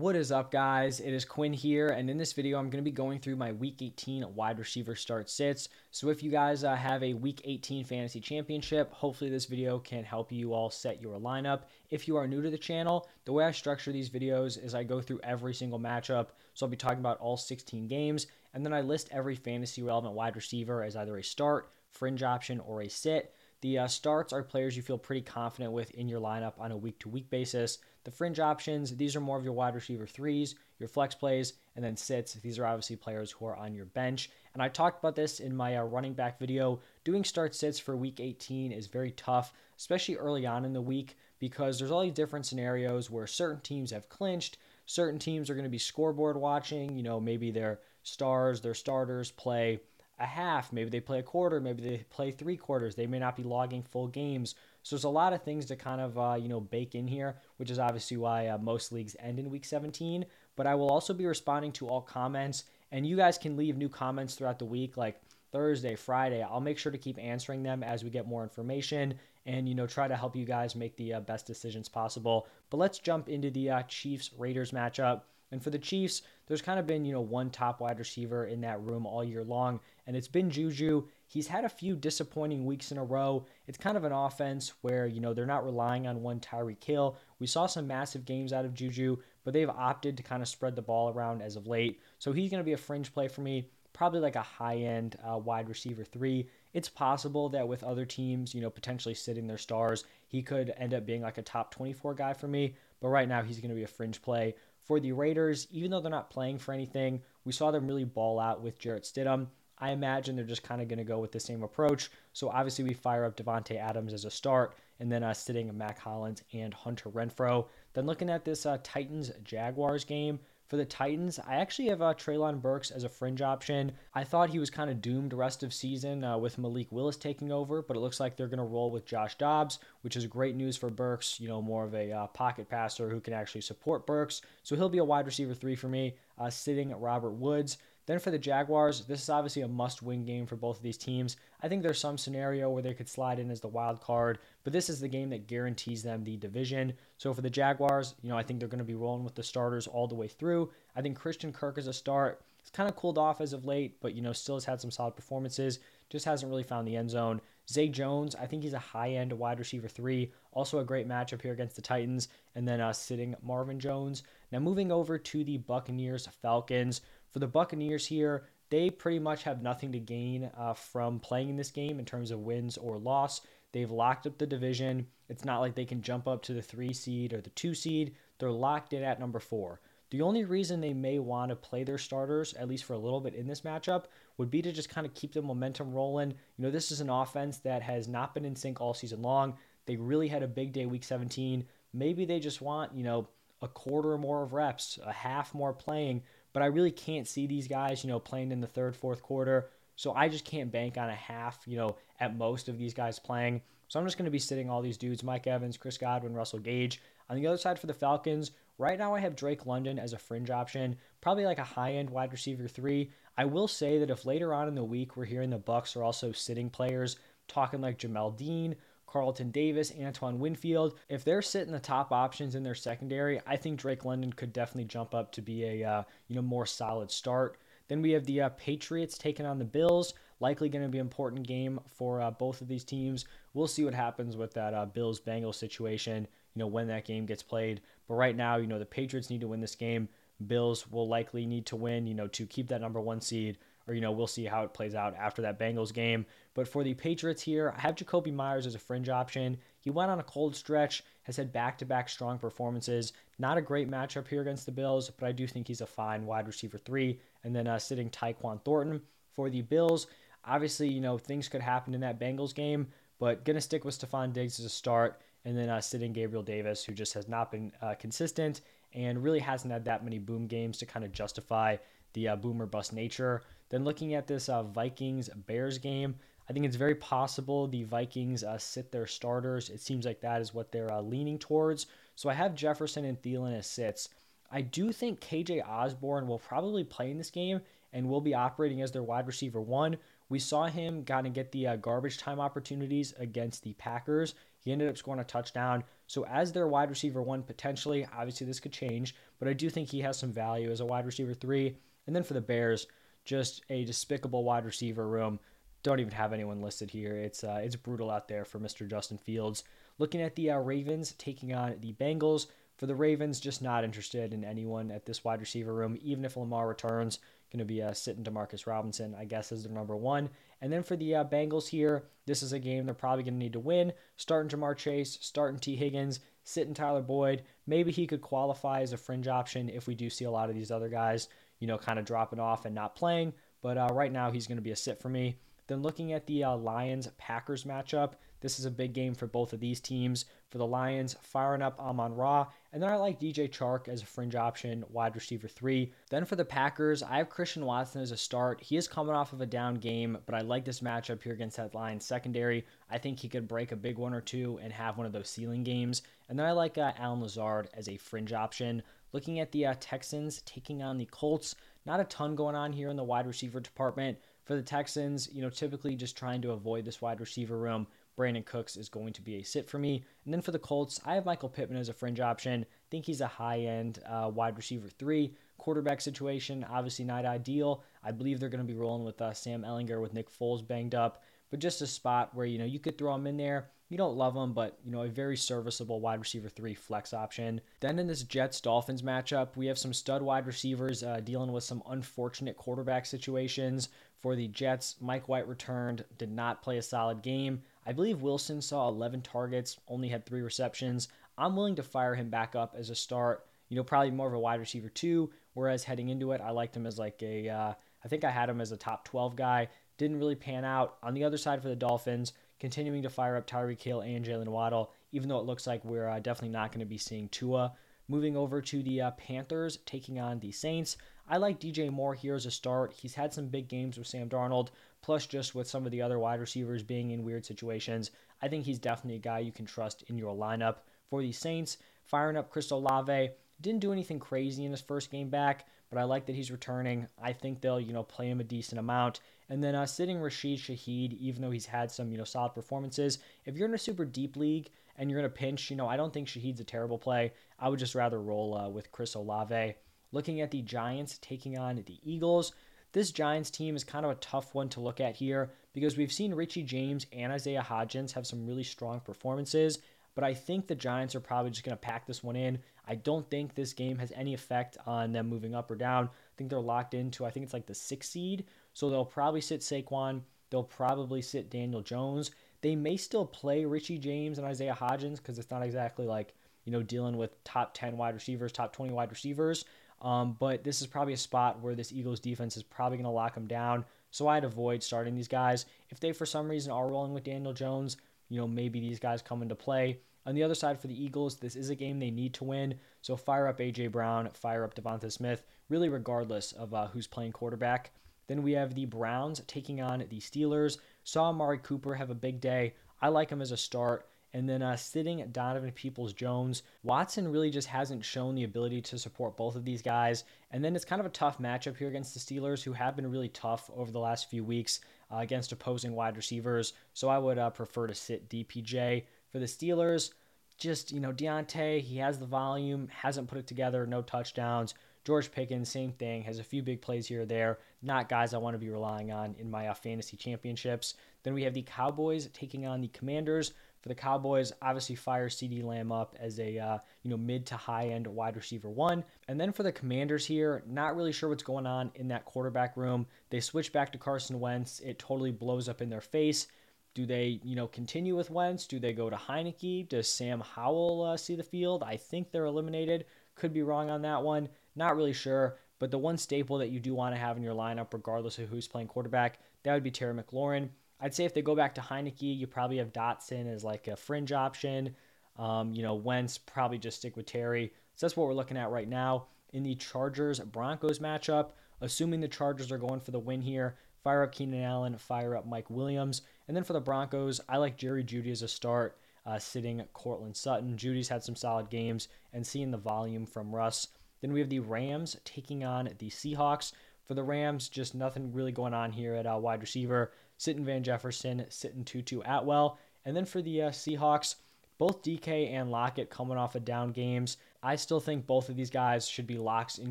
What is up, guys? It is Quinn here, and in this video, I'm going to be going through my Week 18 wide receiver start sits. So, if you guys uh, have a Week 18 fantasy championship, hopefully this video can help you all set your lineup. If you are new to the channel, the way I structure these videos is I go through every single matchup. So, I'll be talking about all 16 games, and then I list every fantasy relevant wide receiver as either a start, fringe option, or a sit. The uh, starts are players you feel pretty confident with in your lineup on a week to week basis. The fringe options, these are more of your wide receiver threes, your flex plays, and then sits. These are obviously players who are on your bench. And I talked about this in my uh, running back video. Doing start sits for week 18 is very tough, especially early on in the week, because there's all these different scenarios where certain teams have clinched, certain teams are going to be scoreboard watching. You know, maybe their stars, their starters play a half, maybe they play a quarter, maybe they play three quarters. They may not be logging full games. So there's a lot of things to kind of uh, you know bake in here, which is obviously why uh, most leagues end in week 17. But I will also be responding to all comments, and you guys can leave new comments throughout the week, like Thursday, Friday. I'll make sure to keep answering them as we get more information, and you know try to help you guys make the uh, best decisions possible. But let's jump into the uh, Chiefs Raiders matchup. And for the Chiefs, there's kind of been, you know, one top wide receiver in that room all year long, and it's been Juju. He's had a few disappointing weeks in a row. It's kind of an offense where, you know, they're not relying on one Tyreek Hill. We saw some massive games out of Juju, but they've opted to kind of spread the ball around as of late. So he's going to be a fringe play for me, probably like a high end uh, wide receiver three. It's possible that with other teams, you know, potentially sitting their stars, he could end up being like a top 24 guy for me. But right now, he's going to be a fringe play for the Raiders, even though they're not playing for anything, we saw them really ball out with Jarrett Stidham. I imagine they're just kind of going to go with the same approach. So obviously, we fire up Davante Adams as a start, and then uh, sitting Mack Hollins and Hunter Renfrow. Then looking at this uh, Titans Jaguars game, for the Titans, I actually have uh, Treylon Burks as a fringe option. I thought he was kind of doomed rest of season uh, with Malik Willis taking over, but it looks like they're going to roll with Josh Dobbs, which is great news for Burks. You know, more of a uh, pocket passer who can actually support Burks. So he'll be a wide receiver three for me, uh, sitting Robert Woods. Then for the Jaguars, this is obviously a must win game for both of these teams. I think there's some scenario where they could slide in as the wild card, but this is the game that guarantees them the division. So for the Jaguars, you know, I think they're going to be rolling with the starters all the way through. I think Christian Kirk is a start. It's kind of cooled off as of late, but you know, still has had some solid performances. Just hasn't really found the end zone. Zay Jones, I think he's a high end wide receiver three. Also a great matchup here against the Titans. And then uh, sitting Marvin Jones. Now moving over to the Buccaneers Falcons. For the Buccaneers here, they pretty much have nothing to gain uh, from playing in this game in terms of wins or loss. They've locked up the division. It's not like they can jump up to the three seed or the two seed. They're locked in at number four. The only reason they may want to play their starters, at least for a little bit in this matchup, would be to just kind of keep the momentum rolling. You know, this is an offense that has not been in sync all season long. They really had a big day week 17. Maybe they just want, you know, a quarter more of reps, a half more playing, but I really can't see these guys, you know, playing in the third, fourth quarter. So I just can't bank on a half, you know, at most of these guys playing. So I'm just going to be sitting all these dudes Mike Evans, Chris Godwin, Russell Gage. On the other side for the Falcons, right now I have Drake London as a fringe option, probably like a high end wide receiver three. I will say that if later on in the week we're hearing the Bucs are also sitting players, talking like Jamel Dean, Carlton Davis, Antoine Winfield. If they're sitting the top options in their secondary, I think Drake London could definitely jump up to be a uh, you know more solid start. Then we have the uh, Patriots taking on the Bills. Likely going to be an important game for uh, both of these teams. We'll see what happens with that uh, Bills Bengals situation. You know when that game gets played. But right now, you know the Patriots need to win this game. Bills will likely need to win. You know to keep that number one seed or you know we'll see how it plays out after that Bengals game. But for the Patriots here, I have Jakobi Meyers as a fringe option. He went on a cold stretch, has had back-to-back strong performances. Not a great matchup here against the Bills, but I do think he's a fine wide receiver three. And then uh, sitting Tyquan Thornton for the Bills. Obviously, you know things could happen in that Bengals game, but gonna stick with Stefon Diggs as a start, and then uh, sitting Gabriel Davis, who just has not been uh, consistent and really hasn't had that many boom games to kind of justify the uh, boomer bust nature. Then looking at this uh, Vikings Bears game, I think it's very possible the Vikings uh, sit their starters. It seems like that is what they're uh, leaning towards. So I have Jefferson and Thielen as sits. I do think KJ Osborn will probably play in this game and will be operating as their wide receiver one. We saw him kind of get the uh, garbage time opportunities against the Packers, He ended up scoring a touchdown. So, as their wide receiver one, potentially, obviously this could change, but I do think he has some value as a wide receiver three. And then for the Bears, just a despicable wide receiver room. Don't even have anyone listed here. It's uh, it's brutal out there for Mr. Justin Fields. Looking at the uh, Ravens taking on the Bengals. For the Ravens, just not interested in anyone at this wide receiver room, even if Lamar returns. Going to be uh, sitting Demarcus Robinson, I guess, as their number one. And then for the uh, Bengals here, this is a game they're probably going to need to win. Starting Ja'Marr Chase, starting Tee Higgins, sitting Tyler Boyd. Maybe he could qualify as a fringe option if we do see a lot of these other guys, you know, kind of dropping off and not playing. But uh, right now, he's going to be a sit for me. Then looking at the uh, Lions Packers matchup, this is a big game for both of these teams. For the Lions, firing up Amon Ra, and then I like DJ Chark as a fringe option, wide receiver three. Then for the Packers, I have Christian Watson as a start. He is coming off of a down game, but I like this matchup here against that Lions secondary. I think he could break a big one or two and have one of those ceiling games. And then I like uh, Allen Lazard as a fringe option. Looking at the uh, Texans taking on the Colts, not a ton going on here in the wide receiver department. For the Texans, you know, typically just trying to avoid this wide receiver room. Brandin Cooks is going to be a sit for me. And then for the Colts, I have Michael Pittman as a fringe option. I think he's a high end uh, wide receiver three. Quarterback situation, obviously not ideal. I believe they're going to be rolling with uh, Sam Ehlinger with Nick Foles banged up, but just a spot where, you know, you could throw him in there. You don't love him, but, you know, a very serviceable wide receiver three flex option. Then in this Jets Dolphins matchup, we have some stud wide receivers uh, dealing with some unfortunate quarterback situations. For the Jets, Mike White returned, did not play a solid game. I believe Wilson saw 11 targets, only had three receptions. I'm willing to fire him back up as a start. You know, probably more of a wide receiver two. Whereas heading into it, I liked him as like a, uh, I think I had him as a top 12 guy. Didn't really pan out. On the other side for the Dolphins, continuing to fire up Tyreek Hill and Jaylen Waddle, even though it looks like we're uh, definitely not going to be seeing Tua. Moving over to the uh, Panthers, taking on the Saints. I like DJ Moore here as a start. He's had some big games with Sam Darnold, plus just with some of the other wide receivers being in weird situations. I think he's definitely a guy you can trust in your lineup. For the Saints, firing up Chris Olave. Didn't do anything crazy in his first game back, but I like that he's returning. I think they'll, you know, play him a decent amount. And then uh, sitting Rashid Shaheed, even though he's had some, you know, solid performances. If you're in a super deep league and you're in a pinch, you know, I don't think Shaheed's a terrible play. I would just rather roll uh, with Chris Olave. Looking at the Giants taking on the Eagles, this Giants team is kind of a tough one to look at here because we've seen Richie James and Isaiah Hodgins have some really strong performances, but I think the Giants are probably just going to pack this one in. I don't think this game has any effect on them moving up or down. I think they're locked into, I think it's like the sixth seed, so they'll probably sit Saquon. They'll probably sit Daniel Jones. They may still play Richie James and Isaiah Hodgins because it's not exactly like, you know, dealing with top 10 wide receivers, top 20 wide receivers. Um, but this is probably a spot where this Eagles defense is probably going to lock them down. So I'd avoid starting these guys. If they, for some reason, are rolling with Daniel Jones, you know, maybe these guys come into play. On the other side for the Eagles, this is a game they need to win. So fire up A.J. Brown, fire up Devonta Smith, really regardless of uh, who's playing quarterback. Then we have the Browns taking on the Steelers. Saw Amari Cooper have a big day. I like him as a start. And then uh, sitting Donovan Peoples Jones, Watson really just hasn't shown the ability to support both of these guys. And then it's kind of a tough matchup here against the Steelers, who have been really tough over the last few weeks uh, against opposing wide receivers. So I would uh, prefer to sit DPJ. For the Steelers, just, you know, Diontae, he has the volume, hasn't put it together, no touchdowns. George Pickens, same thing, has a few big plays here or there. Not guys I want to be relying on in my uh, fantasy championships. Then we have the Cowboys taking on the Commanders. For the Cowboys, obviously fire CeeDee Lamb up as a uh, you know mid to high end wide receiver one, and then for the Commanders here, not really sure what's going on in that quarterback room. They switch back to Carson Wentz, it totally blows up in their face. Do they, you know, continue with Wentz? Do they go to Heinicke? Does Sam Howell uh, see the field? I think they're eliminated. Could be wrong on that one. Not really sure. But the one staple that you do want to have in your lineup, regardless of who's playing quarterback, that would be Terry McLaurin. I'd say if they go back to Heinicke, you probably have Dotson as like a fringe option. Um, you know, Wentz probably just stick with Terry. So that's what we're looking at right now in the Chargers Broncos matchup. Assuming the Chargers are going for the win here, fire up Keenan Allen, fire up Mike Williams. And then for the Broncos, I like Jerry Jeudy as a start, uh, sitting Courtland Sutton. Jeudy's had some solid games and seeing the volume from Russ. Then we have the Rams taking on the Seahawks. For the Rams, just nothing really going on here at uh, wide receiver. Sitting Van Jefferson, sitting Tutu Atwell. And then for the uh, Seahawks, both DK and Lockett coming off of down games. I still think both of these guys should be locks in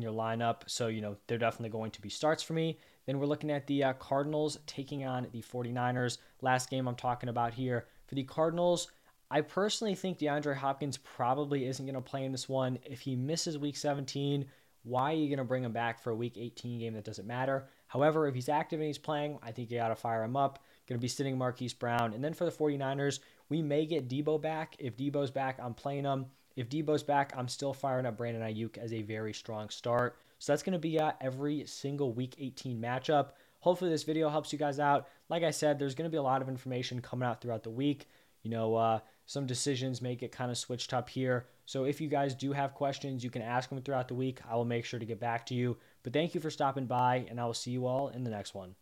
your lineup. So, you know, they're definitely going to be starts for me. Then we're looking at the uh, Cardinals taking on the 49ers. Last game I'm talking about here. For the Cardinals, I personally think DeAndre Hopkins probably isn't going to play in this one. If he misses week 17, why are you going to bring him back for a week 18 game that doesn't matter? However, if he's active and he's playing, I think you got to fire him up. Going to be sitting Marquise Brown. And then for the 49ers, we may get Deebo back. If Deebo's back, I'm playing him. If Deebo's back, I'm still firing up Brandon Aiyuk as a very strong start. So that's going to be uh, every single week 18 matchup. Hopefully, this video helps you guys out. Like I said, there's going to be a lot of information coming out throughout the week. You know, uh, some decisions may get kind of switched up here. So if you guys do have questions, you can ask them throughout the week. I will make sure to get back to you. But thank you for stopping by, and I will see you all in the next one.